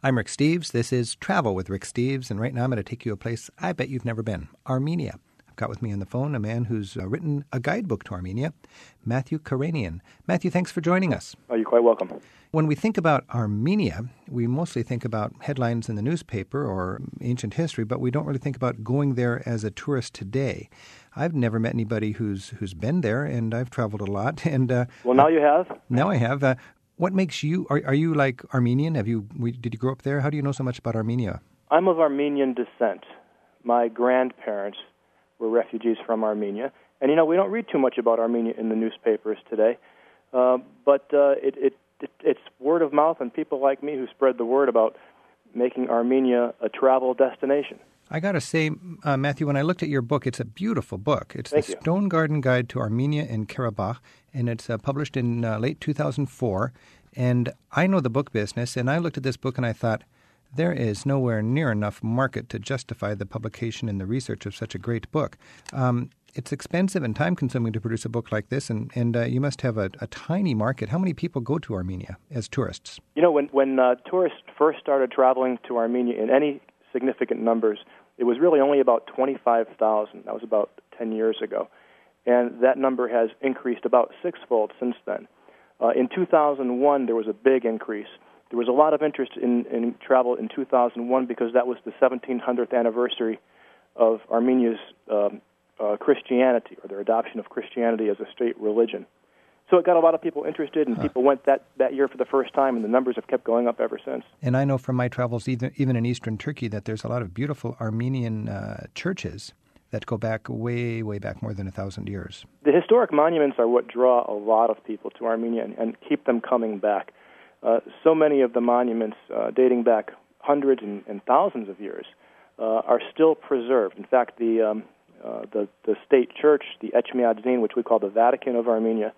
I'm Rick Steves. This is Travel with Rick Steves, and right now I'm going to take you a place I bet you've never been Armenia. I've got with me on the phone a man who's uh, written a guidebook to Armenia, Matthew Karanian. Matthew, thanks for joining us. Oh, you're quite welcome. When we think about Armenia, we mostly think about headlines in the newspaper or ancient history, but we don't really think about going there as a tourist today. I've never met anybody who's who's been there, and I've traveled a lot. And uh, well, now you have. Now I have. Uh, what makes you? Are, are you like Armenian? Have you? Did you grow up there? How do you know so much about Armenia? I'm of Armenian descent. My grandparents were refugees from Armenia, and you know we don't read too much about Armenia in the newspapers today, uh, but uh, it, it, it it's word of mouth and people like me who spread the word about making Armenia a travel destination. I got to say, uh, Matthew, when I looked at your book, it's a beautiful book. It's Thank the you. Stone Garden Guide to Armenia and Karabakh, and it's uh, published in uh, late 2004. And I know the book business, and I looked at this book and I thought, there is nowhere near enough market to justify the publication and the research of such a great book. Um, it's expensive and time consuming to produce a book like this, and, and uh, you must have a, a, tiny market. How many people go to Armenia as tourists? You know, when, when uh, tourists first started traveling to Armenia in any significant numbers, it was really only about 25,000. That was about 10 years ago. And that number has increased about sixfold since then. Uh, in 2001, there was a big increase. There was a lot of interest in, in travel in 2001 because that was the 1700th anniversary of Armenia's um, uh, Christianity, or their adoption of Christianity as a state religion. So it got a lot of people interested, and huh. people went that, that year for the first time, and the numbers have kept going up ever since. And I know from my travels, even, even in eastern Turkey, that there's a lot of beautiful Armenian uh, churches that go back way, way back more than a thousand years. The historic monuments are what draw a lot of people to Armenia and, and keep them coming back. Uh, so many of the monuments, uh, dating back hundreds and, and thousands of years, uh, are still preserved. In fact, the, um, uh, the, the state church, the Echmiadzin, which we call the Vatican of Armenia,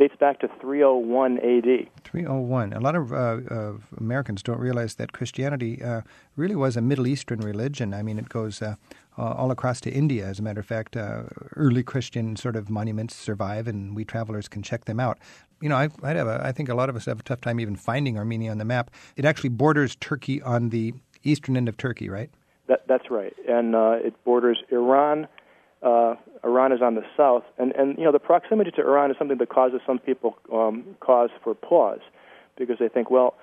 dates back to 301 AD. 301. A lot of, uh, of Americans don't realize that Christianity uh, really was a Middle Eastern religion. I mean, it goes uh, all across to India. As a matter of fact, uh, early Christian sort of monuments survive, and we travelers can check them out. You know, I, I'd have a, I think a lot of us have a tough time even finding Armenia on the map. It actually borders Turkey on the eastern end of Turkey, right? That, that's right, and uh, it borders Iran. Uh, Iran is on the south, and and you know the proximity to Iran is something that causes some people um, cause for pause, because they think, well,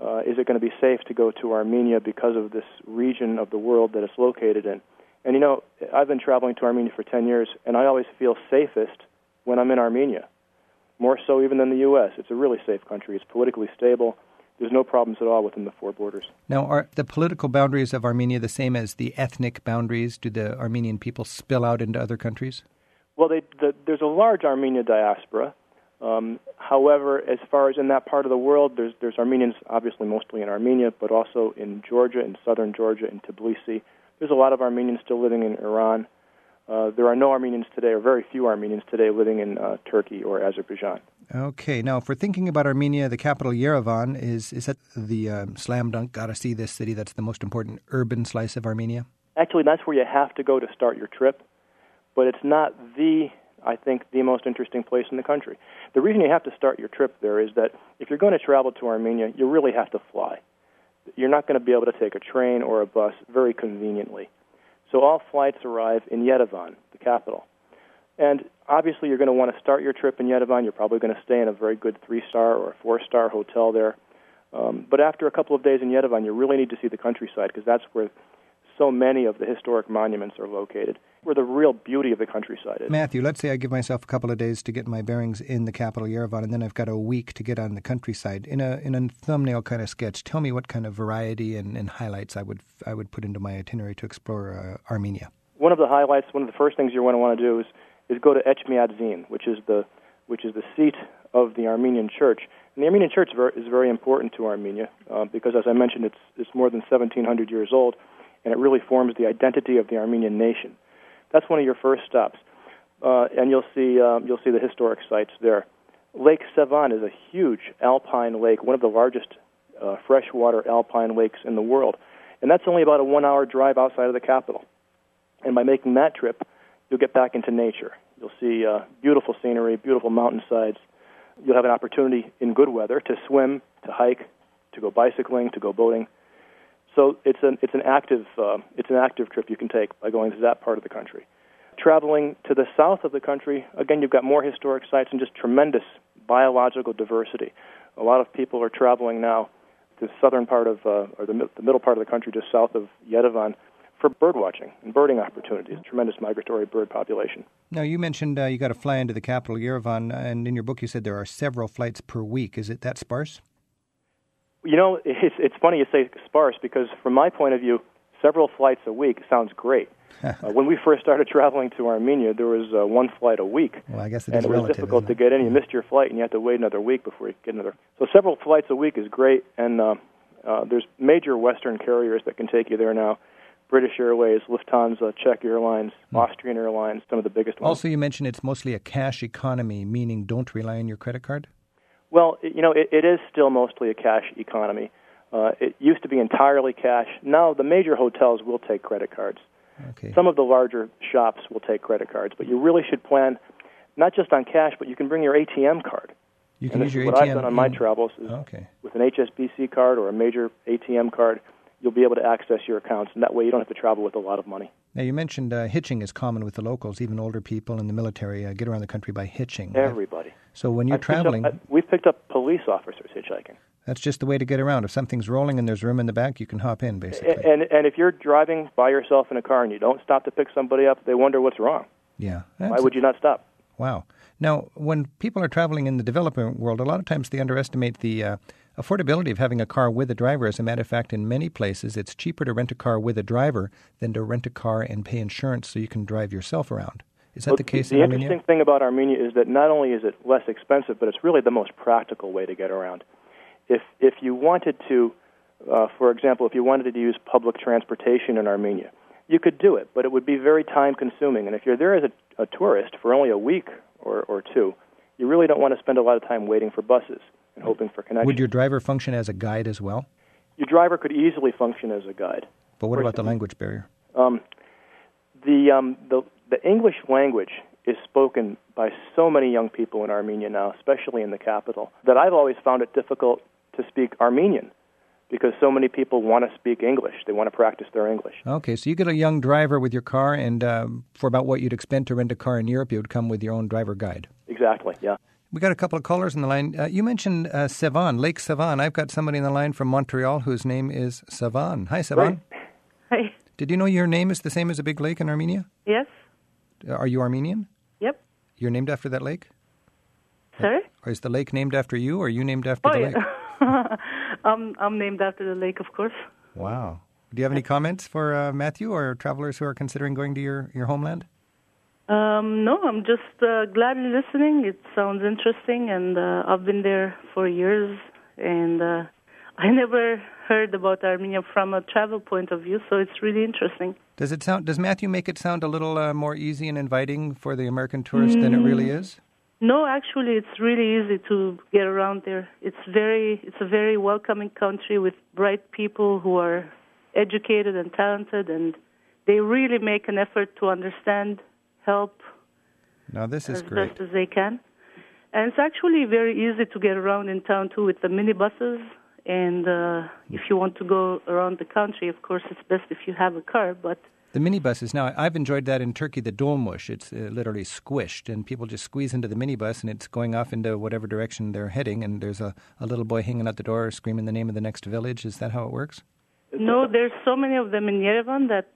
uh, is it going to be safe to go to Armenia because of this region of the world that it's located in? And you know, I've been traveling to Armenia for 10 years, and I always feel safest when I'm in Armenia, more so even than the U.S. It's a really safe country. It's politically stable. There's no problems at all within the four borders. Now, are the political boundaries of Armenia the same as the ethnic boundaries? Do the Armenian people spill out into other countries? Well, they, the, there's a large Armenia diaspora. Um, however, as far as in that part of the world, there's, there's Armenians obviously mostly in Armenia, but also in Georgia, in southern Georgia, in Tbilisi. There's a lot of Armenians still living in Iran. Uh, there are no Armenians today, or very few Armenians today, living in uh, Turkey or Azerbaijan. Okay, now if we're thinking about Armenia, the capital Yerevan is is that the um, slam dunk? Got to see this city. That's the most important urban slice of Armenia. Actually, that's where you have to go to start your trip, but it's not the I think the most interesting place in the country. The reason you have to start your trip there is that if you're going to travel to Armenia, you really have to fly you're not going to be able to take a train or a bus very conveniently. So all flights arrive in Yerevan, the capital. And obviously, you're going to want to start your trip in Yerevan. You're probably going to stay in a very good three star or four star hotel there. Um, but after a couple of days in Yerevan, you really need to see the countryside because that's where so many of the historic monuments are located where the real beauty of the countryside is. Matthew, let's say I give myself a couple of days to get my bearings in the capital, Yerevan, and then I've got a week to get on the countryside. In a in a thumbnail kind of sketch, tell me what kind of variety and, and highlights I would I would put into my itinerary to explore uh, Armenia. One of the highlights, one of the first things you're going to want to do is is go to Echmiadzin, which is the which is the seat of the Armenian Church. And the Armenian Church is very important to Armenia uh, because, as I mentioned, it's it's more than 1,700 years old, and it really forms the identity of the Armenian nation. That's one of your first stops, uh, and you'll see um, you'll see the historic sites there. Lake Sevan is a huge alpine lake, one of the largest uh, freshwater alpine lakes in the world, and that's only about a one-hour drive outside of the capital. And by making that trip, you'll get back into nature. You'll see uh, beautiful scenery, beautiful mountainsides. You'll have an opportunity in good weather to swim, to hike, to go bicycling, to go boating. So it's an it's an active uh, it's an active trip you can take by going to that part of the country. Traveling to the south of the country, again, you've got more historic sites and just tremendous biological diversity. A lot of people are traveling now to the southern part of uh, or the, the middle part of the country, just south of Yerevan, for bird watching and birding opportunities. Tremendous migratory bird population. Now, you mentioned uh, you got to fly into the capital, Yerevan, and in your book you said there are several flights per week. Is it that sparse? You know, it's it's funny you say sparse because from my point of view, several flights a week sounds great. uh, when we first started traveling to Armenia, there was uh, one flight a week. Well, I guess it and it was relative, difficult to get in. You missed your flight, and you had to wait another week before you get another. So several flights a week is great, and uh, uh, there's major Western carriers that can take you there now. British Airways, Lufthansa, Czech Airlines, mm. Austrian Airlines, some of the biggest ones. Also, you mentioned it's mostly a cash economy, meaning don't rely on your credit card? Well, you know, it, it is still mostly a cash economy. Uh, it used to be entirely cash. Now the major hotels will take credit cards. Okay. Some of the larger shops will take credit cards, but you really should plan not just on cash, but you can bring your ATM card. You can and use your what ATM. I've done on my travels is okay. with an HSBC card or a major ATM card, you'll be able to access your accounts, and that way you don't have to travel with a lot of money. Now, you mentioned uh, hitching is common with the locals, even older people in the military uh, get around the country by hitching. Everybody. So when you're I've traveling. Up, we've picked up police officers hitchhiking. That's just the way to get around. If something's rolling and there's room in the back, you can hop in, basically. And, and if you're driving by yourself in a car and you don't stop to pick somebody up, they wonder what's wrong. Yeah. Why would you not stop? Wow. Now, when people are traveling in the developing world, a lot of times they underestimate the uh, affordability of having a car with a driver. As a matter of fact, in many places, it's cheaper to rent a car with a driver than to rent a car and pay insurance so you can drive yourself around. Is that well, the case the in Armenia? The interesting thing about Armenia is that not only is it less expensive, but it's really the most practical way to get around. If if you wanted to, uh, for example, if you wanted to use public transportation in Armenia, you could do it, but it would be very time consuming. And if you're there as a, a tourist for only a week or, or two, you really don't want to spend a lot of time waiting for buses and hoping for connections. Would your driver function as a guide as well? Your driver could easily function as a guide. But what about the language barrier? Um, the, um, the the English language is spoken by so many young people in Armenia now, especially in the capital, that I've always found it difficult to speak Armenian because so many people want to speak English. They want to practice their English. Okay, so you get a young driver with your car, and um, for about what you'd expend to rent a car in Europe, you would come with your own driver guide. Exactly, yeah. We got a couple of callers on the line. Uh, you mentioned uh, Sevan, Lake Sevan. I've got somebody in the line from Montreal whose name is Sevan. Hi, Sevan. Hi. Did you know your name is the same as a big lake in Armenia? Yes. Are you Armenian? Yep. You're named after that lake? Sorry? Or is the lake named after you, or are you named after oh, the yeah. lake? I'm, I'm named after the lake, of course. Wow. Do you have any comments for uh, Matthew or travelers who are considering going to your, your homeland? Um, no, I'm just uh, gladly listening. It sounds interesting, and uh, I've been there for years, and uh, I never heard about Armenia from a travel point of view, so it's really interesting. Does it sound? Does Matthew make it sound a little uh, more easy and inviting for the American tourist mm, than it really is? No, actually, it's really easy to get around there. It's very, it's a very welcoming country with bright people who are educated and talented, and they really make an effort to understand, help. Now this is as great. best as they can, and it's actually very easy to get around in town too with the minibuses. And uh, if you want to go around the country, of course, it's best if you have a car. But the minibuses. Now, I've enjoyed that in Turkey, the dolmush. It's uh, literally squished, and people just squeeze into the minibus, and it's going off into whatever direction they're heading. And there's a, a little boy hanging out the door screaming the name of the next village. Is that how it works? No, there's so many of them in Yerevan that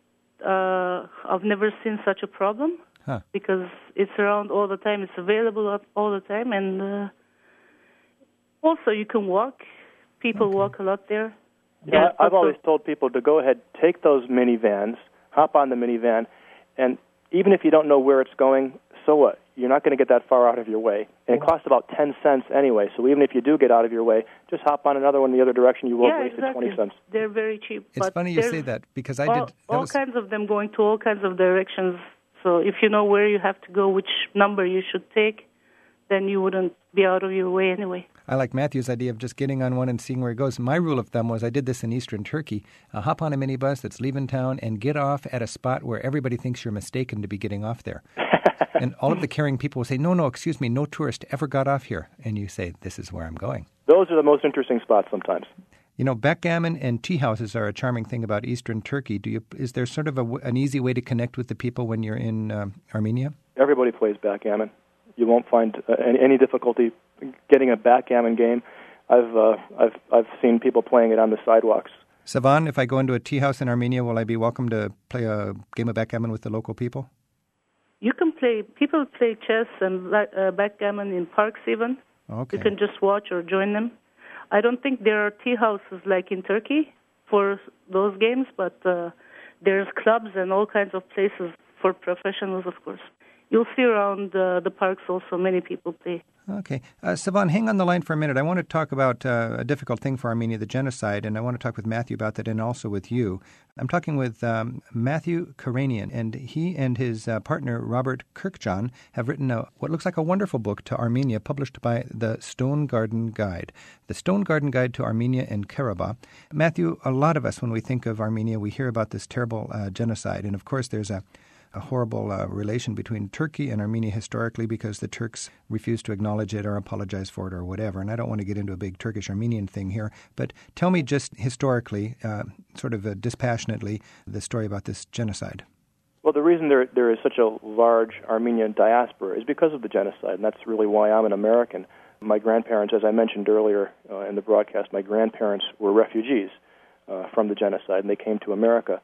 uh, I've never seen such a problem huh. because it's around all the time. It's available all the time, and uh, also you can walk. People okay. walk a lot there. Yeah, I've always told people to go ahead, take those minivans hop on the minivan, and even if you don't know where it's going, so what? You're not going to get that far out of your way, and it costs about ten cents anyway. So even if you do get out of your way, just hop on another one the other direction. You won't yeah, waste exactly. twenty cents. They're very cheap. It's funny you say that because I all, did all was, kinds of them going to all kinds of directions. So if you know where you have to go, which number you should take, then you wouldn't be out of your way anyway. I like Matthew's idea of just getting on one and seeing where it goes. My rule of thumb was I did this in eastern Turkey. Uh, hop on a minibus that's leaving town and get off at a spot where everybody thinks you're mistaken to be getting off there. and all of the caring people will say, No, no, excuse me, no tourist ever got off here. And you say, This is where I'm going. Those are the most interesting spots sometimes. You know, backgammon and tea houses are a charming thing about Eastern Turkey. Do you? Is there sort of a, an easy way to connect with the people when you're in uh, Armenia? Everybody plays backgammon. You won't find uh, any, any difficulty getting a backgammon game. I've uh, I've I've seen people playing it on the sidewalks. Sevan, if I go into a tea house in Armenia, will I be welcome to play a game of backgammon with the local people? You can play. People play chess and uh, backgammon in parks even. Okay. You can just watch or join them. I don't think there are tea houses like in Turkey for those games, but uh, there's clubs and all kinds of places for professionals, of course. You'll see around uh, the parks also many people play. Okay. Uh, Sevan, hang on the line for a minute. I want to talk about uh, a difficult thing for Armenia, the genocide, and I want to talk with Matthew about that and also with you. I'm talking with um, Matthew Karanian, and he and his uh, partner, Robert Kurkjian, have written a, what looks like a wonderful book to Armenia published by the Stone Garden Guide. The Stone Garden Guide to Armenia and Karabakh. Matthew, a lot of us, when we think of Armenia, we hear about this terrible uh, genocide, and of course, there's a a horrible uh, relation between Turkey and Armenia historically because the Turks refused to acknowledge it or apologize for it or whatever. And I don't want to get into a big Turkish Armenian thing here, but tell me just historically, uh, sort of uh, dispassionately, the story about this genocide. Well, the reason there there is such a large Armenian diaspora is because of the genocide, and that's really why I'm an American. My grandparents, as I mentioned earlier uh, in the broadcast, my grandparents were refugees uh, from the genocide, and they came to America.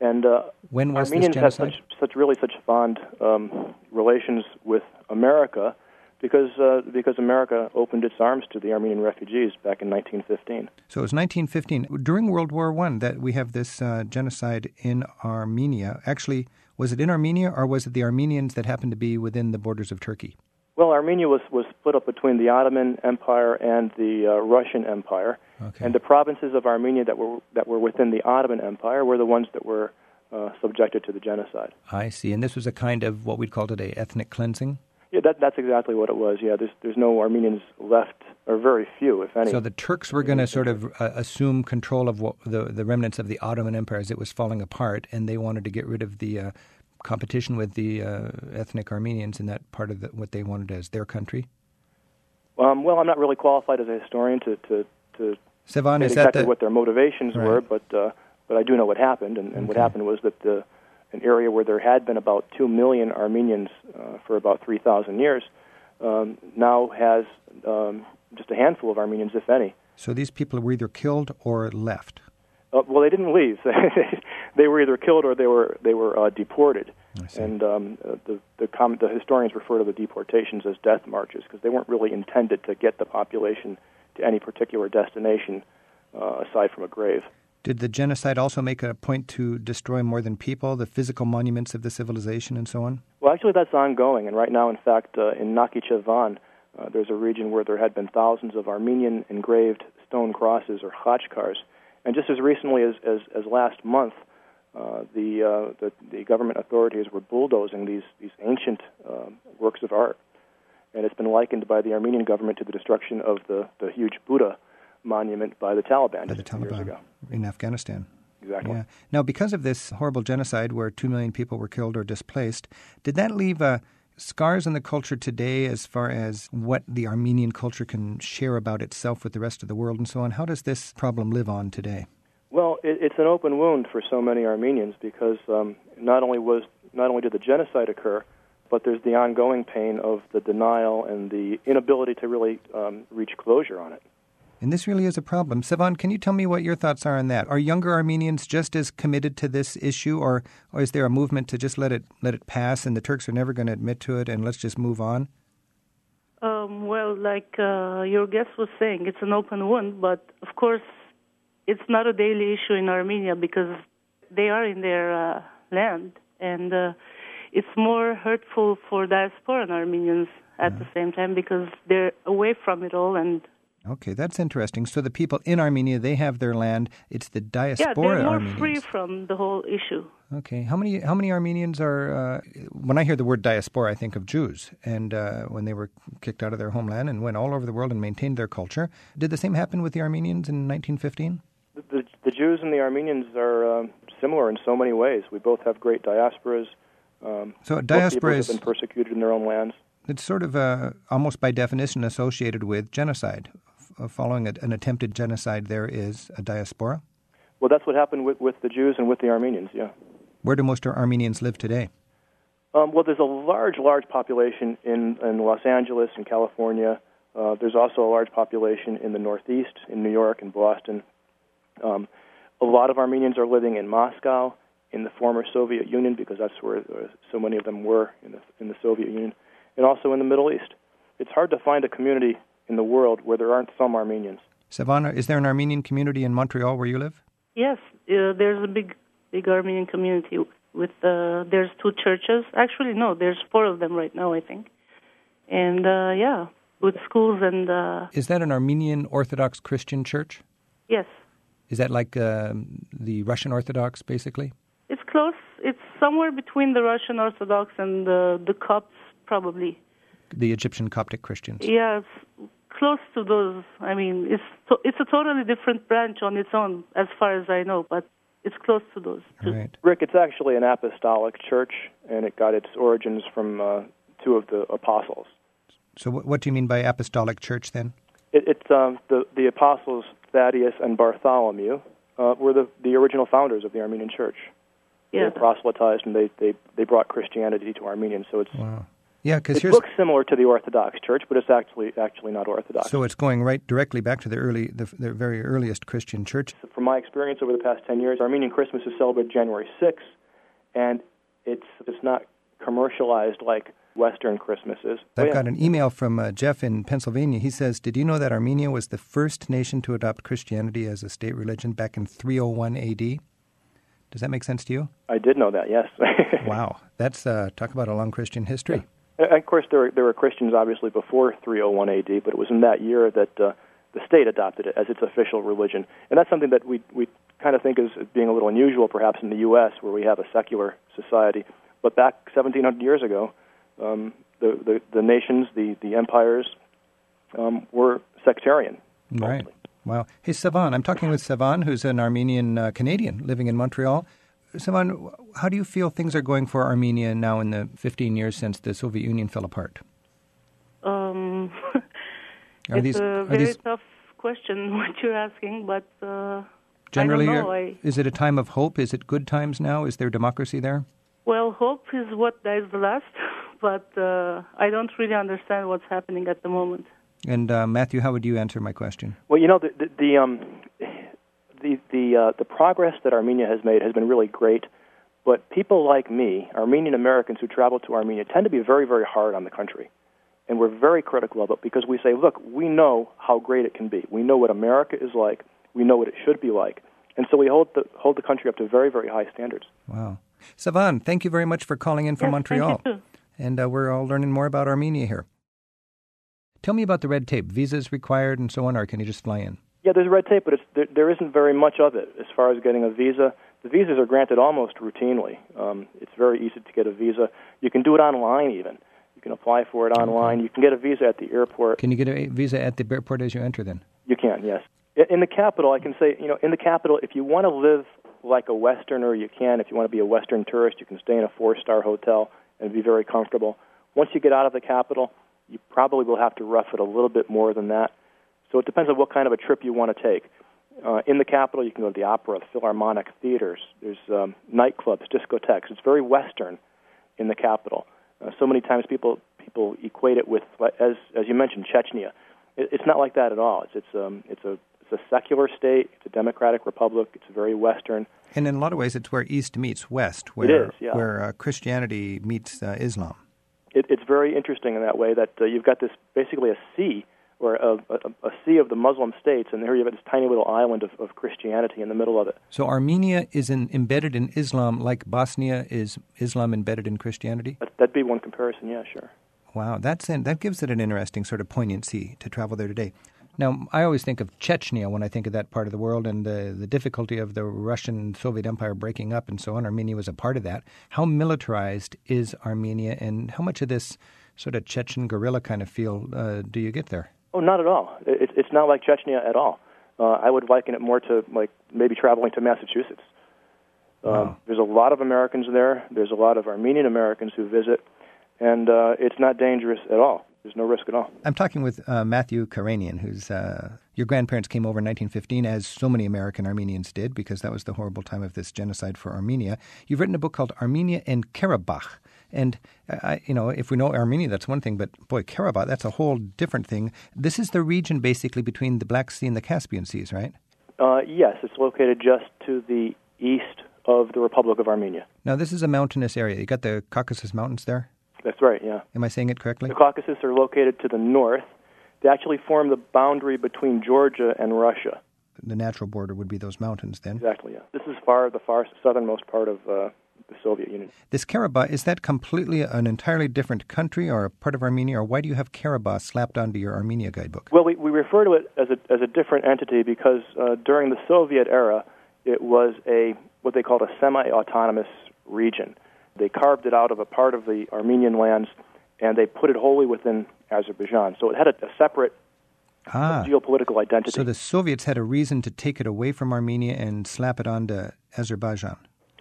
And uh, when was Armenians this have such, such really such fond um, relations with America because uh, because America opened its arms to the Armenian refugees back in 1915. So it was 1915 during World War One that we have this uh, genocide in Armenia. Actually, was it in Armenia or was it the Armenians that happened to be within the borders of Turkey? Well, Armenia was, was split up between the Ottoman Empire and the uh, Russian Empire, okay. and the provinces of Armenia that were that were within the Ottoman Empire were the ones that were uh, subjected to the genocide. I see, and this was a kind of what we'd call today ethnic cleansing. Yeah, that, that's exactly what it was. Yeah, there's there's no Armenians left, or very few, if any. So the Turks were going to sort of uh, assume control of what, the the remnants of the Ottoman Empire as it was falling apart, and they wanted to get rid of the uh, competition with the uh, ethnic Armenians in that part of the, what they wanted as their country. Um, well, I'm not really qualified as a historian to to to Sevan, say is exactly that the, what their motivations Right. were, but uh, but I do know what happened, and, and what happened was that the an area where there had been about two million Armenians uh, for about three thousand years um, now has um, just a handful of Armenians, if any. so these people were either killed or left. Uh, well, they didn't leave. they were either killed or they were they were uh, deported. And um, uh, the the, com- the historians refer to the deportations as death marches because they weren't really intended to get the population to any particular destination uh, aside from a grave. Did the genocide also make a point to destroy more than people, the physical monuments of the civilization, and so on? Well, actually, that's ongoing. And right now, in fact, uh, in Nakhichevan, uh, there's a region where there had been thousands of Armenian engraved stone crosses or khachkars. And just as recently as, as, as last month, uh, the, uh, the the government authorities were bulldozing these these ancient uh, works of art, and it's been likened by the Armenian government to the destruction of the, the huge Buddha monument by the Taliban By the Taliban ago. in Afghanistan. Exactly. Yeah. Now, because of this horrible genocide where two million people were killed or displaced, did that leave uh, scars in the culture today as far as what the Armenian culture can share about itself with the rest of the world and so on? How does this problem live on today? Well, it, it's an open wound for so many Armenians because um, not only was not only did the genocide occur, but there's the ongoing pain of the denial and the inability to really um, reach closure on it. And this really is a problem. Sevan, can you tell me what your thoughts are on that? Are younger Armenians just as committed to this issue, or, or is there a movement to just let it let it pass, and the Turks are never going to admit to it, and let's just move on? Um, well, like uh, your guest was saying, it's an open wound, but of course, it's not a daily issue in Armenia because they are in their uh, land, and uh, it's more hurtful for diasporan Armenians at the same time because they're away from it all and Okay, that's interesting. So the people in Armenia, they have their land. It's the diaspora yeah, they're more Armenians. free from the whole issue. Okay, how many how many Armenians are? Uh, when I hear the word diaspora, I think of Jews, and uh, when they were kicked out of their homeland and went all over the world and maintained their culture. Did the same happen with the Armenians in 1915? The, the, the Jews and the Armenians are um, similar in so many ways. We both have great diasporas. Um, So a diaspora peoples is have been persecuted in their own lands. it's sort of uh, almost by definition associated with genocide, following a, an attempted genocide there is a diaspora? Well, that's what happened with, with the Jews and with the Armenians, yeah. Where do most Armenians live today? Um, well, there's a large, large population in, in Los Angeles and California. Uh, there's also a large population in the Northeast, in New York and Boston. Um, a lot of Armenians are living in Moscow, in the former Soviet Union, because that's where uh, so many of them were in the, in the Soviet Union, and also in the Middle East. It's hard to find a community in the world where there aren't some Armenians. Savannah, is there an Armenian community in Montreal where you live? Yes, uh, there's a big, big Armenian community with uh, there's two churches. Actually, no, there's four of them right now, I think. And uh, yeah, with schools and. Uh, Is that an Armenian Orthodox Christian church? Yes. Is that like uh, the Russian Orthodox, basically? It's close. It's somewhere between the Russian Orthodox and the the Copts, probably. The Egyptian Coptic Christians. Yeah, it's close to those. I mean, it's to- it's a totally different branch on its own, as far as I know, but it's close to those. Two. Right. Rick, it's actually an apostolic church, and it got its origins from uh, two of the apostles. So, what, what do you mean by apostolic church then? It, it's um, the the apostles Thaddeus and Bartholomew uh, were the the original founders of the Armenian Church. Yeah. They proselytized and they, they they brought Christianity to Armenians. So it's Wow. Yeah, because it looks similar to the Orthodox Church, but it's actually actually not Orthodox. so it's going right directly back to the early, the, the very earliest Christian church. from my experience over the past 10 years, Armenian Christmas is celebrated January 6th, and it's it's not commercialized like Western Christmas is. Oh, I've yeah. got an email from uh, Jeff in Pennsylvania. He says, "Did you know that Armenia was the first nation to adopt Christianity as a state religion back in 301 AD?" Does that make sense to you? I did know that, yes. Wow, that's uh, talk about a long Christian history. And of course, there were, there were Christians obviously before 301 AD, but it was in that year that uh, the state adopted it as its official religion. And that's something that we, we kind of think is being a little unusual perhaps in the U.S., where we have a secular society. But back 1700 years ago, um, the, the, the nations, the, the empires, um, were sectarian. Right. Wow. Hey, Sevan, I'm talking with Sevan, who's an Armenian uh, Canadian living in Montreal. Sevan, how do you feel things are going for Armenia now in the 15 years since the Soviet Union fell apart? Um, Are it's these a are very these tough question what you're asking, but uh, generally? I don't know. are- I, is it a time of hope? Is it good times now? Is there democracy there? well, hope is what dies the last, but uh, I don't really understand what's happening at the moment. And uh, Matthew, how would you answer my question? Well, you know, the the, the um, the the uh, the progress that Armenia has made has been really great. But people like me, Armenian Americans who travel to Armenia, tend to be very, very hard on the country, and we're very critical of it because we say, look, we know how great it can be. We know what America is like. We know what it should be like, and so we hold the hold the country up to very, very high standards. Wow. Sevan, thank you very much for calling in from Yes, Montreal. Thank you too. And uh, we're all learning more about Armenia here. Tell me about the red tape. Visas required and so on, or can you just fly in? Yeah, there's red tape, but it's, there, there isn't very much of it as far as getting a visa. The visas are granted almost routinely. Um, it's very easy to get a visa. You can do it online even. You can apply for it online. You can get a visa at the airport. Can you get a visa at the airport as you enter then? You can, yes. In the capital, I can say, you know, in the capital, if you want to live like a Westerner, you can. If you want to be a Western tourist, you can stay in a four-star hotel and be very comfortable. Once you get out of the capital, you probably will have to rough it a little bit more than that. So it depends on what kind of a trip you want to take. Uh, in the capital, you can go to the opera, the Philharmonic theaters. There's um, nightclubs, discotheques. It's very Western in the capital. Uh, so many times people people equate it with, as as you mentioned, Chechnya. It, it's not like that at all. It's it's um it's a it's a secular state. It's a democratic republic. It's very Western. And in a lot of ways, it's where East meets West, where, is, yeah. where uh, Christianity meets uh, Islam. It, it's very interesting in that way that uh, you've got this basically a sea or a, a, a sea of the Muslim states, and here you have this tiny little island of, of Christianity in the middle of it. So Armenia is in, embedded in Islam like Bosnia is Islam embedded in Christianity? That, that'd be one comparison. Yeah, sure. Wow, that's an, that gives it an interesting sort of poignancy to travel there today. Now, I always think of Chechnya when I think of that part of the world and the, the difficulty of the Russian Soviet Empire breaking up and so on. Armenia was a part of that. How militarized is Armenia, and how much of this sort of Chechen guerrilla kind of feel uh, do you get there? Oh, not at all. It, it's not like Chechnya at all. Uh, I would liken it more to like maybe traveling to Massachusetts. Um, Wow. There's a lot of Americans there. There's a lot of Armenian Americans who visit, and uh, it's not dangerous at all. There's no risk at all. I'm talking with uh, Matthew Karanian, who's uh, Your grandparents came over in 1915, as so many American Armenians did, because that was the horrible time of this genocide for Armenia. You've written a book called Armenia and Karabakh. And, uh, you know, if we know Armenia, that's one thing, but boy, Karabakh, that's a whole different thing. This is the region basically between the Black Sea and the Caspian Seas, right? Uh, yes, it's located just to the east of the Republic of Armenia. Now, this is a mountainous area. You got the Caucasus Mountains there? That's right, yeah. Am I saying it correctly? The Caucasus are located to the north. They actually form the boundary between Georgia and Russia. The natural border would be those mountains then? Exactly, yeah. This is far the far southernmost part of uh, the Soviet Union. This Karabakh, is that completely an entirely different country or a part of Armenia, or why do you have Karabakh slapped onto your Armenia guidebook? Well, we, we refer to it as a, as a different entity because uh, during the Soviet era, it was a what they called a semi-autonomous region. They carved it out of a part of the Armenian lands, and they put it wholly within Azerbaijan. So it had a, a separate ah, geopolitical identity. So the Soviets had a reason to take it away from Armenia and slap it onto Azerbaijan.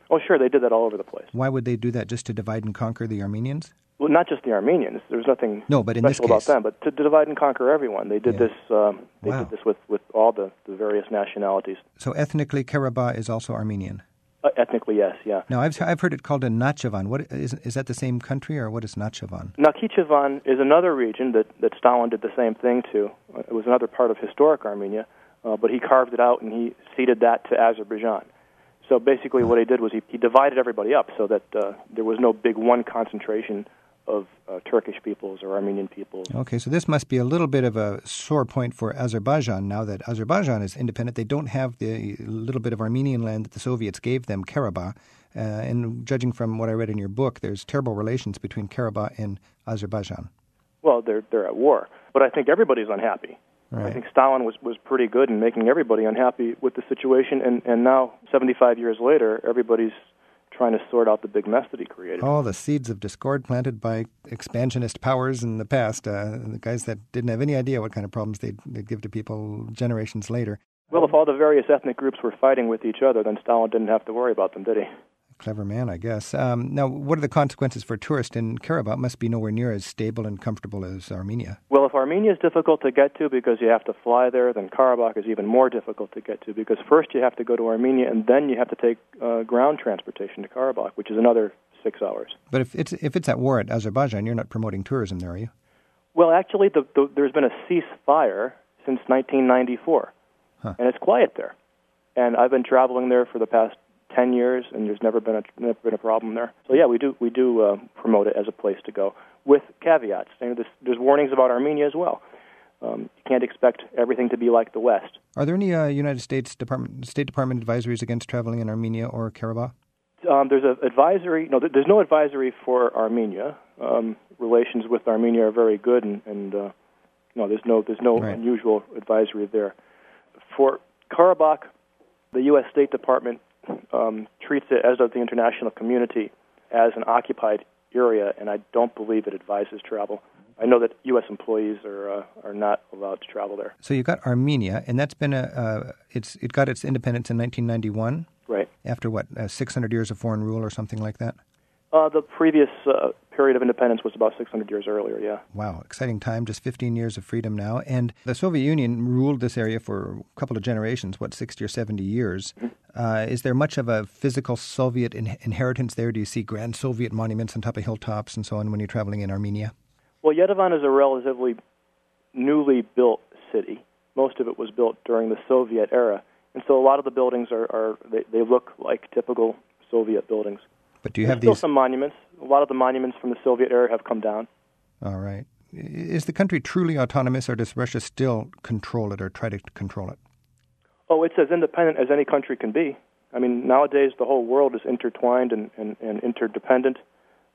Oh, sure, they did that all over the place. Why would they do that? Just to divide and conquer the Armenians? Well, not just the Armenians. There was nothing no, but in special this about them, but to, to divide and conquer everyone. They did Yeah. this. Um, they Wow. did this with, with all the, the various nationalities. So ethnically, Karabakh is also Armenian. Uh, ethnically, yes, yeah. Now, I've, I've heard it called a Nakhchivan. What is, is that the same country, or what is Nakhchivan? Nakhichevan is another region that, that Stalin did the same thing to. Uh, It was another part of historic Armenia, uh, but he carved it out and he ceded that to Azerbaijan. So basically, what he did was he, he divided everybody up so that uh, there was no big one concentration of uh, Turkish peoples or Armenian peoples. Okay, so this must be a little bit of a sore point for Azerbaijan now that Azerbaijan is independent. They don't have the little bit of Armenian land that the Soviets gave them, Karabakh. Uh, and judging from what I read in your book, there's terrible relations between Karabakh and Azerbaijan. Well, they're they're at war, but I think everybody's unhappy. I think Stalin was, was pretty good in making everybody unhappy with the situation, and, and now, 75 years later, everybody's trying to sort out the big mess that he created. All the seeds of discord planted by expansionist powers in the past, uh, the guys that didn't have any idea what kind of problems they'd, they'd give to people generations later. Well, if all the various ethnic groups were fighting with each other, then Stalin didn't have to worry about them, did he? Clever man, I guess. Um, now, what are the consequences for tourists in Karabakh? Must be nowhere near as stable and comfortable as Armenia. Well, if Armenia is difficult to get to because you have to fly there, then Karabakh is even more difficult to get to because first you have to go to Armenia and then you have to take uh, ground transportation to Karabakh, which is another six hours. But if it's if it's at war at Azerbaijan, you're not promoting tourism there, are you? Well, actually, the, the, there's been a ceasefire since 1994, Huh. and it's quiet there. And I've been traveling there for the past 10 years, and there's never been a never been a problem there. So yeah, we do we do uh, promote it as a place to go with caveats. You know, there's, there's warnings about Armenia as well. Um, you can't expect everything to be like the West. Are there any uh, United States Department State Department advisories against traveling in Armenia or Karabakh? Um, there's an advisory. No, there's no advisory for Armenia. Um, relations with Armenia are very good, and, and uh, no, there's no there's no Right. unusual advisory there. For Karabakh, the U.S. State Department um, treats it, as does the international community, as an occupied area, and I don't believe it advises travel. I know that U.S. employees are uh, are not allowed to travel there. So you got Armenia, and that's been a uh, it's it got its independence in 1991 Right. after what uh, 600 years of foreign rule or something like that. Uh, the previous uh, period of independence was about 600 years earlier. Yeah. Wow, exciting time! Just 15 years of freedom now, and the Soviet Union ruled this area for a couple of generations, what 60 or 70 years. Uh, is there much of a physical Soviet in- inheritance there? Do you see grand Soviet monuments on top of hilltops and so on when you're traveling in Armenia? Well, Yerevan is a relatively newly built city. Most of it was built during the Soviet era, and so a lot of the buildings are, are they, they look like typical Soviet buildings. But do you There's have still some monuments. A lot of the monuments from the Soviet era have come down. All right. Is the country truly autonomous, or does Russia still control it or try to control it? Oh, it's as independent as any country can be. I mean, nowadays the whole world is intertwined and, and, and interdependent.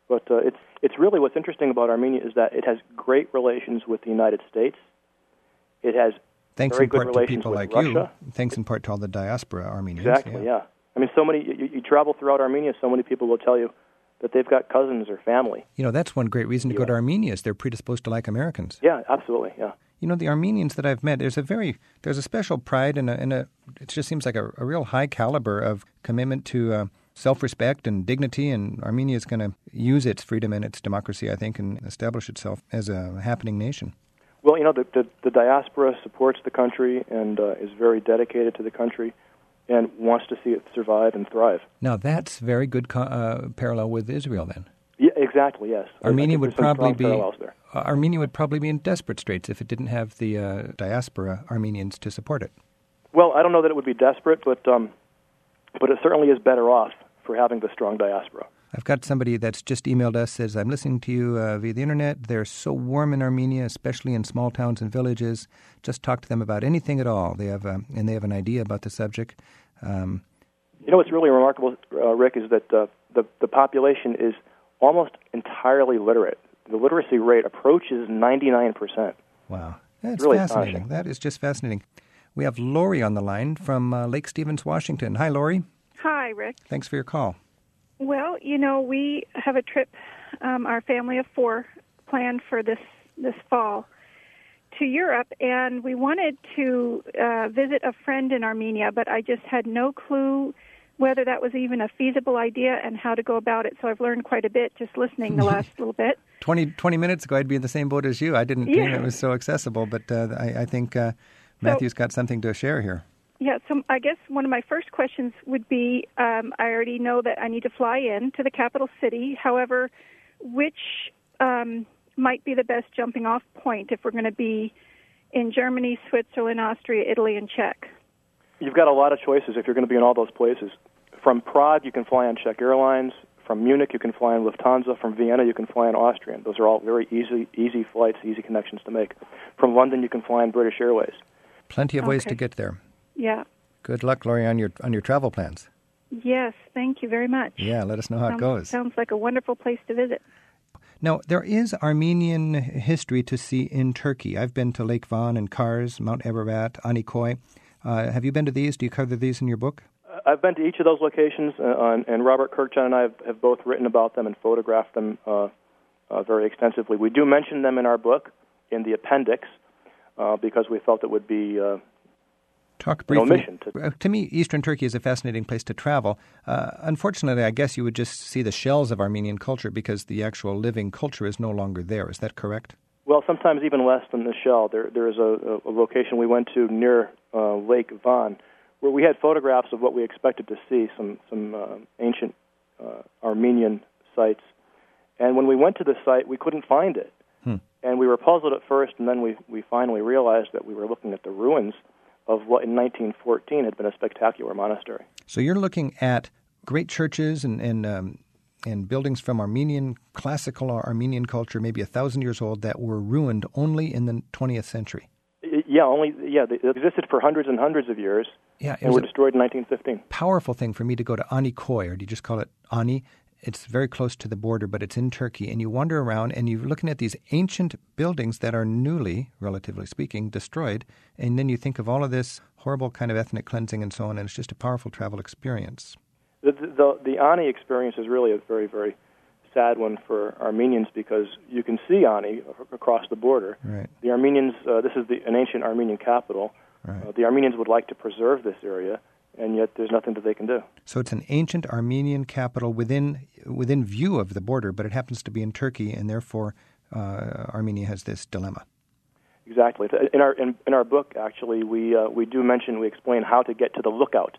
But uh, it's it's really what's interesting about Armenia is that it has great relations with the United States. It has Thanks very in good part to relations people like Russia. you. Thanks in part to all the diaspora Armenians. Exactly. Yeah. I mean, so many. You, you travel throughout Armenia. So many people will tell you that they've got cousins or family. You know, that's one great reason to go to Armenia is they're predisposed to like Americans. Yeah, absolutely. Yeah. You know, the Armenians that I've met, there's a very, there's a special pride and a, and a it just seems like a, a real high caliber of commitment to uh, self-respect and dignity, and Armenia is going to use its freedom and its democracy, I think, and establish itself as a happening nation. Well, you know, the, the, the diaspora supports the country and uh, is very dedicated to the country and wants to see it survive and thrive. Now, that's very good co- uh, parallel with Israel, then. Yeah, exactly. Yes. Armenia would probably be uh, Armenia would probably be in desperate straits if it didn't have the uh, diaspora Armenians to support it. Well, I don't know that it would be desperate, but um, but it certainly is better off for having the strong diaspora. I've got somebody that's just emailed us says I'm listening to you uh, via the internet. They're so warm in Armenia, especially in small towns and villages. Just talk to them about anything at all. They have a, um, and they have an idea about the subject. Um, you know what's really remarkable, uh, Rick, is that uh, the the population is almost entirely literate. The literacy rate approaches 99%. Wow. That's really fascinating. That is just fascinating. We have Lori on the line from uh, Lake Stevens, Washington. Hi, Lori. Hi, Rick. Thanks for your call. Well, you know, we have a trip, um, our family of four, planned for this this fall to Europe, and we wanted to uh, visit a friend in Armenia, but I just had no clue whether that was even a feasible idea and how to go about it. So I've learned quite a bit just listening the last little bit. 20, 20 minutes ago, I'd be in the same boat as you. I didn't yeah. think it was so accessible, but uh, I, I, think uh, Matthew's so, got something to share here. Yeah, so I guess one of my first questions would be um, I already know that I need to fly in to the capital city. However, which um, might be the best jumping off point if we're going to be in Germany, Switzerland, Austria, Italy, and Czech? You've got a lot of choices if you're going to be in all those places. From Prague, you can fly on Czech Airlines. From Munich, you can fly on Lufthansa. From Vienna, you can fly on Austrian. Those are all very easy, easy flights, easy connections to make. From London, you can fly on British Airways. Plenty of okay. ways to get there. Yeah. Good luck, Laurie, on your on your travel plans. Yes, thank you very much. Yeah, let us know how sounds, it goes. Sounds like a wonderful place to visit. Now, there is Armenian history to see in Turkey. I've been to Lake Van and Kars, Mount Ararat, Anikoy. Uh, have you been to these? Do you cover these in your book? Uh, I've been to each of those locations, uh, and Robert Kurkjian and I have, have, both written about them and photographed them uh, uh, very extensively. We do mention them in our book in the appendix uh, because we felt it would be Talk briefly. To, to, me, Eastern Turkey is a fascinating place to travel. Uh, unfortunately, I guess you would just see the shells of Armenian culture because the actual living culture is no longer there. Is that correct? Well, sometimes even less than the shell. There, there is a, a location we went to near uh, Lake Van where we had photographs of what we expected to see, some, some uh, ancient uh, Armenian sites. And when we went to the site, we couldn't find it. Hmm. And we were puzzled at first, and then we, we finally realized that we were looking at the ruins of what in 1914 had been a spectacular monastery. So you're looking at great churches and, and um, and buildings from Armenian classical Armenian culture, maybe a thousand years old, that were ruined only in the 20th century. Yeah, only yeah, they existed for hundreds and hundreds of years. Yeah, and were destroyed in 1915. Powerful thing for me to go to Anikoy, or do you just call it Ani? It's very close to the border, but it's in Turkey, and you wander around and you're looking at these ancient buildings that are newly, relatively speaking, destroyed, and then you think of all of this horrible kind of ethnic cleansing and so on, and it's just a powerful travel experience the, the, the Ani experience is really a very, very sad one for Armenians because you can see Ani across the border. Right. The Armenians, uh, this is the, an ancient Armenian capital. Right. Uh, the Armenians would like to preserve this area, and yet there's nothing that they can do. So it's an ancient Armenian capital within within view of the border, but it happens to be in Turkey, and therefore uh, Armenia has this dilemma. Exactly. In our in, in our book, actually, we uh, we do mention we explain how to get to the lookout,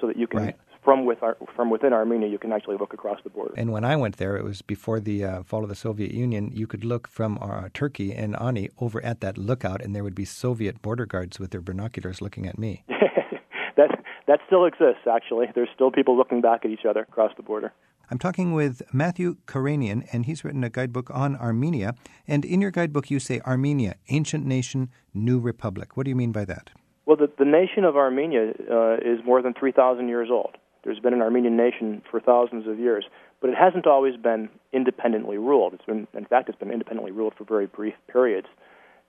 so that you can right from with our, from within Armenia, you can actually look across the border. And when I went there, it was before the uh, fall of the Soviet Union. You could look from uh, Turkey and Ani over at that lookout, and there would be Soviet border guards with their binoculars looking at me. that that still exists. Actually, there's still people looking back at each other across the border. I'm talking with Matthew Karanian, and he's written a guidebook on Armenia. And in your guidebook, you say Armenia, ancient nation, new republic. What do you mean by that? Well, the, the nation of Armenia uh, is more than 3,000 years old. There's been an Armenian nation for thousands of years, but it hasn't always been independently ruled. It's been, in fact, it's been independently ruled for very brief periods,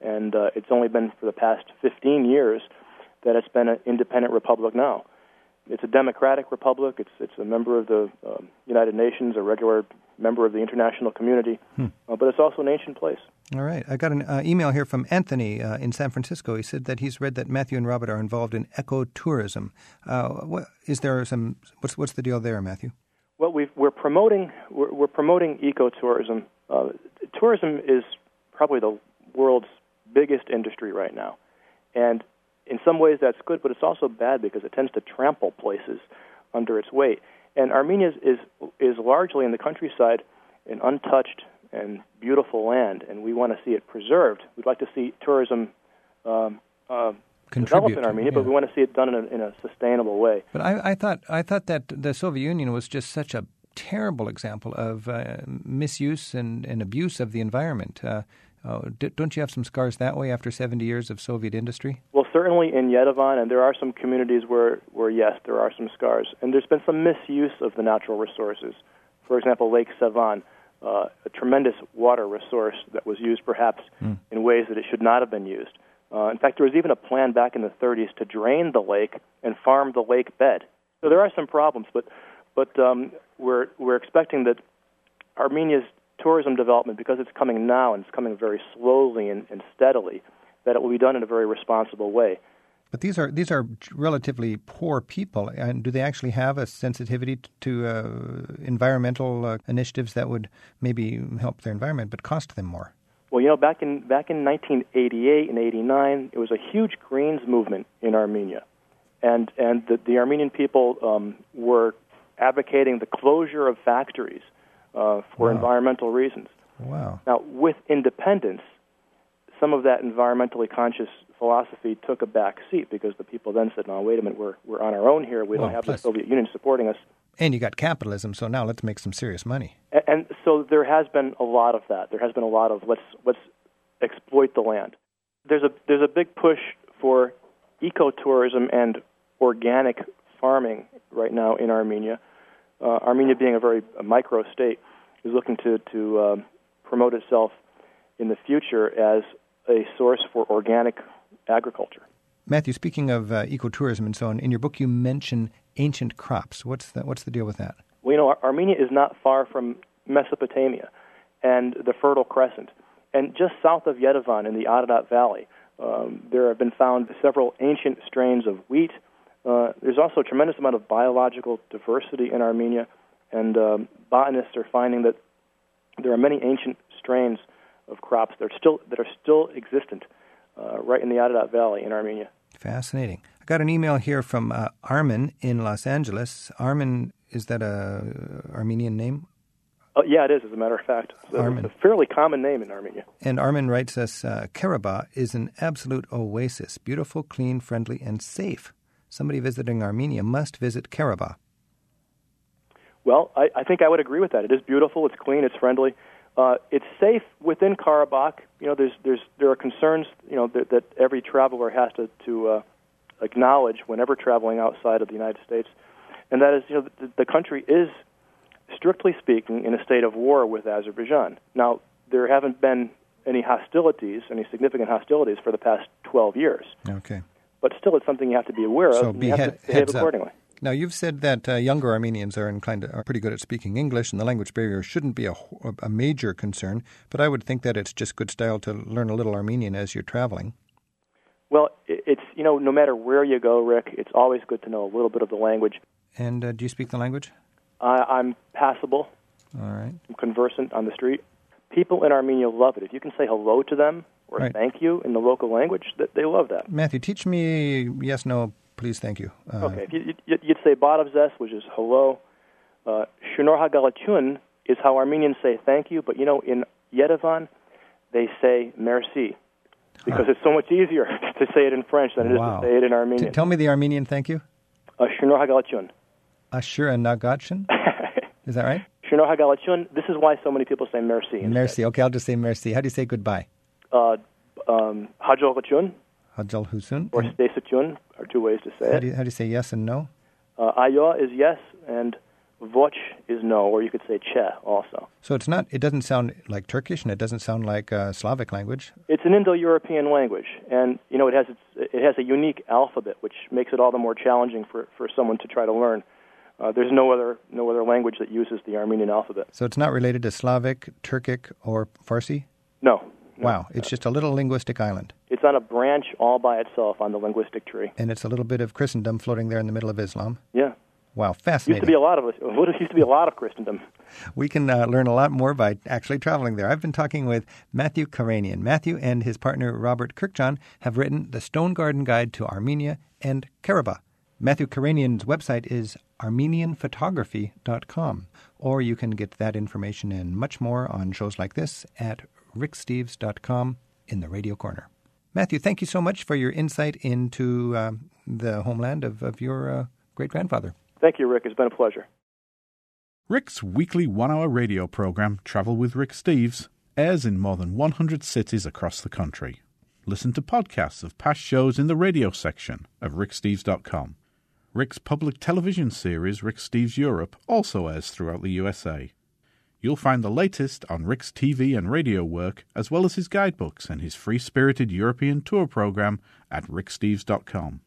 and uh, it's only been for the past 15 years that it's been an independent republic now. It's a democratic republic. It's it's a member of the um, United Nations, a regular member of the international community, hmm. uh, but it's also an ancient place. All right. I got an uh, email here from Anthony uh, in San Francisco. He said that he's read that Matthew and Robert are involved in ecotourism. Uh, what, is there some? What's what's the deal there, Matthew? Well, we are promoting we're, we're, promoting ecotourism. Uh, tourism is probably the world's biggest industry right now. And in some ways that's good, but it's also bad because it tends to trample places under its weight. And Armenia is, is, is largely in the countryside an untouched and beautiful land, and we want to see it preserved. We'd like to see tourism um, uh, develop in Armenia, yeah. but we want to see it done in a, in a sustainable way. But I, I, thought I thought that the Soviet Union was just such a terrible example of uh, misuse and, and, abuse of the environment. Uh, uh, don't you have some scars that way after 70 years of Soviet industry? Well, certainly in Yerevan, and there are some communities where, where yes, there are some scars. And there's been some misuse of the natural resources. For example, Lake Sevan, uh, a tremendous water resource that was used perhaps mm. in ways that it should not have been used. Uh, in fact, there was even a plan back in the 30s to drain the lake and farm the lake bed. So there are some problems, but but um, we're we're expecting that Armenia's tourism development, because it's coming now and it's coming very slowly and, and steadily, that it will be done in a very responsible way. But these are these are relatively poor people, and do they actually have a sensitivity to uh, environmental uh, initiatives that would maybe help their environment but cost them more? Well, you know, back in back in 1988 and 89, it was a huge Greens movement in Armenia, and and the, the Armenian people um, were advocating the closure of factories uh, for wow. environmental reasons. Wow. Now, with independence, some of that environmentally conscious philosophy took a back seat because the people then said, "No, wait a minute, we're we're on our own here. We well, don't have plus, the Soviet Union supporting us." And you got capitalism, so now let's make some serious money. And, and so there has been a lot of that. There has been a lot of let's let's exploit the land. There's a there's a big push for ecotourism and organic farming right now in Armenia uh, Armenia, being a very a micro state, is looking to to um, promote itself in the future as a source for organic agriculture. Matthew, speaking of uh, ecotourism and so on, in your book you mention ancient crops. What's the, what's the deal with that? Well, you know, Ar- Armenia is not far from Mesopotamia and the Fertile Crescent. And just south of Yerevan in the Ararat Valley, um, there have been found several ancient strains of wheat, uh, there's also a tremendous amount of biological diversity in Armenia, and um, botanists are finding that there are many ancient strains of crops that are still that are still existent uh, right in the Ararat Valley in Armenia. Fascinating. I got an email here from uh, Armin in Los Angeles. Armin, is that a Armenian name? Oh, yeah, it is, as a matter of fact. Armin. It's a fairly common name in Armenia. And Armin writes us uh, Karabakh is an absolute oasis, beautiful, clean, friendly, and safe somebody visiting Armenia must visit Karabakh. Well, I, I think I would agree with that. It is beautiful, it's clean, it's friendly. Uh, it's safe within Karabakh. You know, there's, there's, there are concerns, you know, that, that every traveler has to, to uh, acknowledge whenever traveling outside of the United States, and that is, you know, the, the country is, strictly speaking, in a state of war with Azerbaijan. Now, there haven't been any hostilities, any significant hostilities for the past 12 years. Okay but still it's something you have to be aware of. So and be you he- have to behave accordingly. Now you've said that uh, younger Armenians are inclined to, are pretty good at speaking English, and the language barrier shouldn't be a, a major concern. But I would think that it's just good style to learn a little Armenian as you're traveling. Well, it's you know no matter where you go, Rick, it's always good to know a little bit of the language. And uh, do you speak the language? Uh, I'm passable. All right. I'm conversant on the street. People in Armenia love it. If you can say hello to them, or right. thank you in the local language, that they love that. Matthew, teach me yes, no, please, thank you. Uh, okay, you, would say Badavzes, which is hello. Uh, Shunor is how Armenians say thank you, but you know, in Yerevan, they say merci because huh. it's so much easier to say it in French than it wow. is to say it in Armenian. T- tell me the Armenian thank you. Uh, Shunor Hagalachun. Ashura Nagachun? Is that right? Shunor Hagalachun. This is why so many people say merci. Merci. Okay, I'll just say merci. How do you say goodbye? uh, um, Hajol Hajal Husun. or Stesachun are two ways to say how it. Do you, how do you say yes and no? Uh, Ayo is yes, and Voch is no, or you could say Che also. So it's not. It doesn't sound like Turkish, and it doesn't sound like a Slavic language. It's an Indo-European language, and you know it has its, it has a unique alphabet, which makes it all the more challenging for, for someone to try to learn. Uh, there's no other no other language that uses the Armenian alphabet. So it's not related to Slavic, Turkic, or Farsi. No, Wow, it's just a little linguistic island. It's on a branch all by itself on the linguistic tree. And it's a little bit of Christendom floating there in the middle of Islam. Yeah. Wow, fascinating. Used to be a lot of us. Used to be a lot of Christendom. We can uh, learn a lot more by actually traveling there. I've been talking with Matthew Karanian. Matthew and his partner Robert Kurkjian have written the Stone Garden Guide to Armenia and Karabakh. Matthew Karanian's website is armenianphotography.com, or you can get that information and much more on shows like this at ricksteves.com in the radio corner. Matthew, thank you so much for your insight into uh, the homeland of, of your uh, great grandfather. Thank you, Rick. It's been a pleasure. Rick's weekly one hour radio program, Travel with Rick Steves, airs in more than 100 cities across the country. Listen to podcasts of past shows in the radio section of ricksteves.com. Rick's public television series, Rick Steves Europe, also airs throughout the USA. You'll find the latest on Rick's TV and radio work, as well as his guidebooks and his free spirited European tour program at ricksteves.com.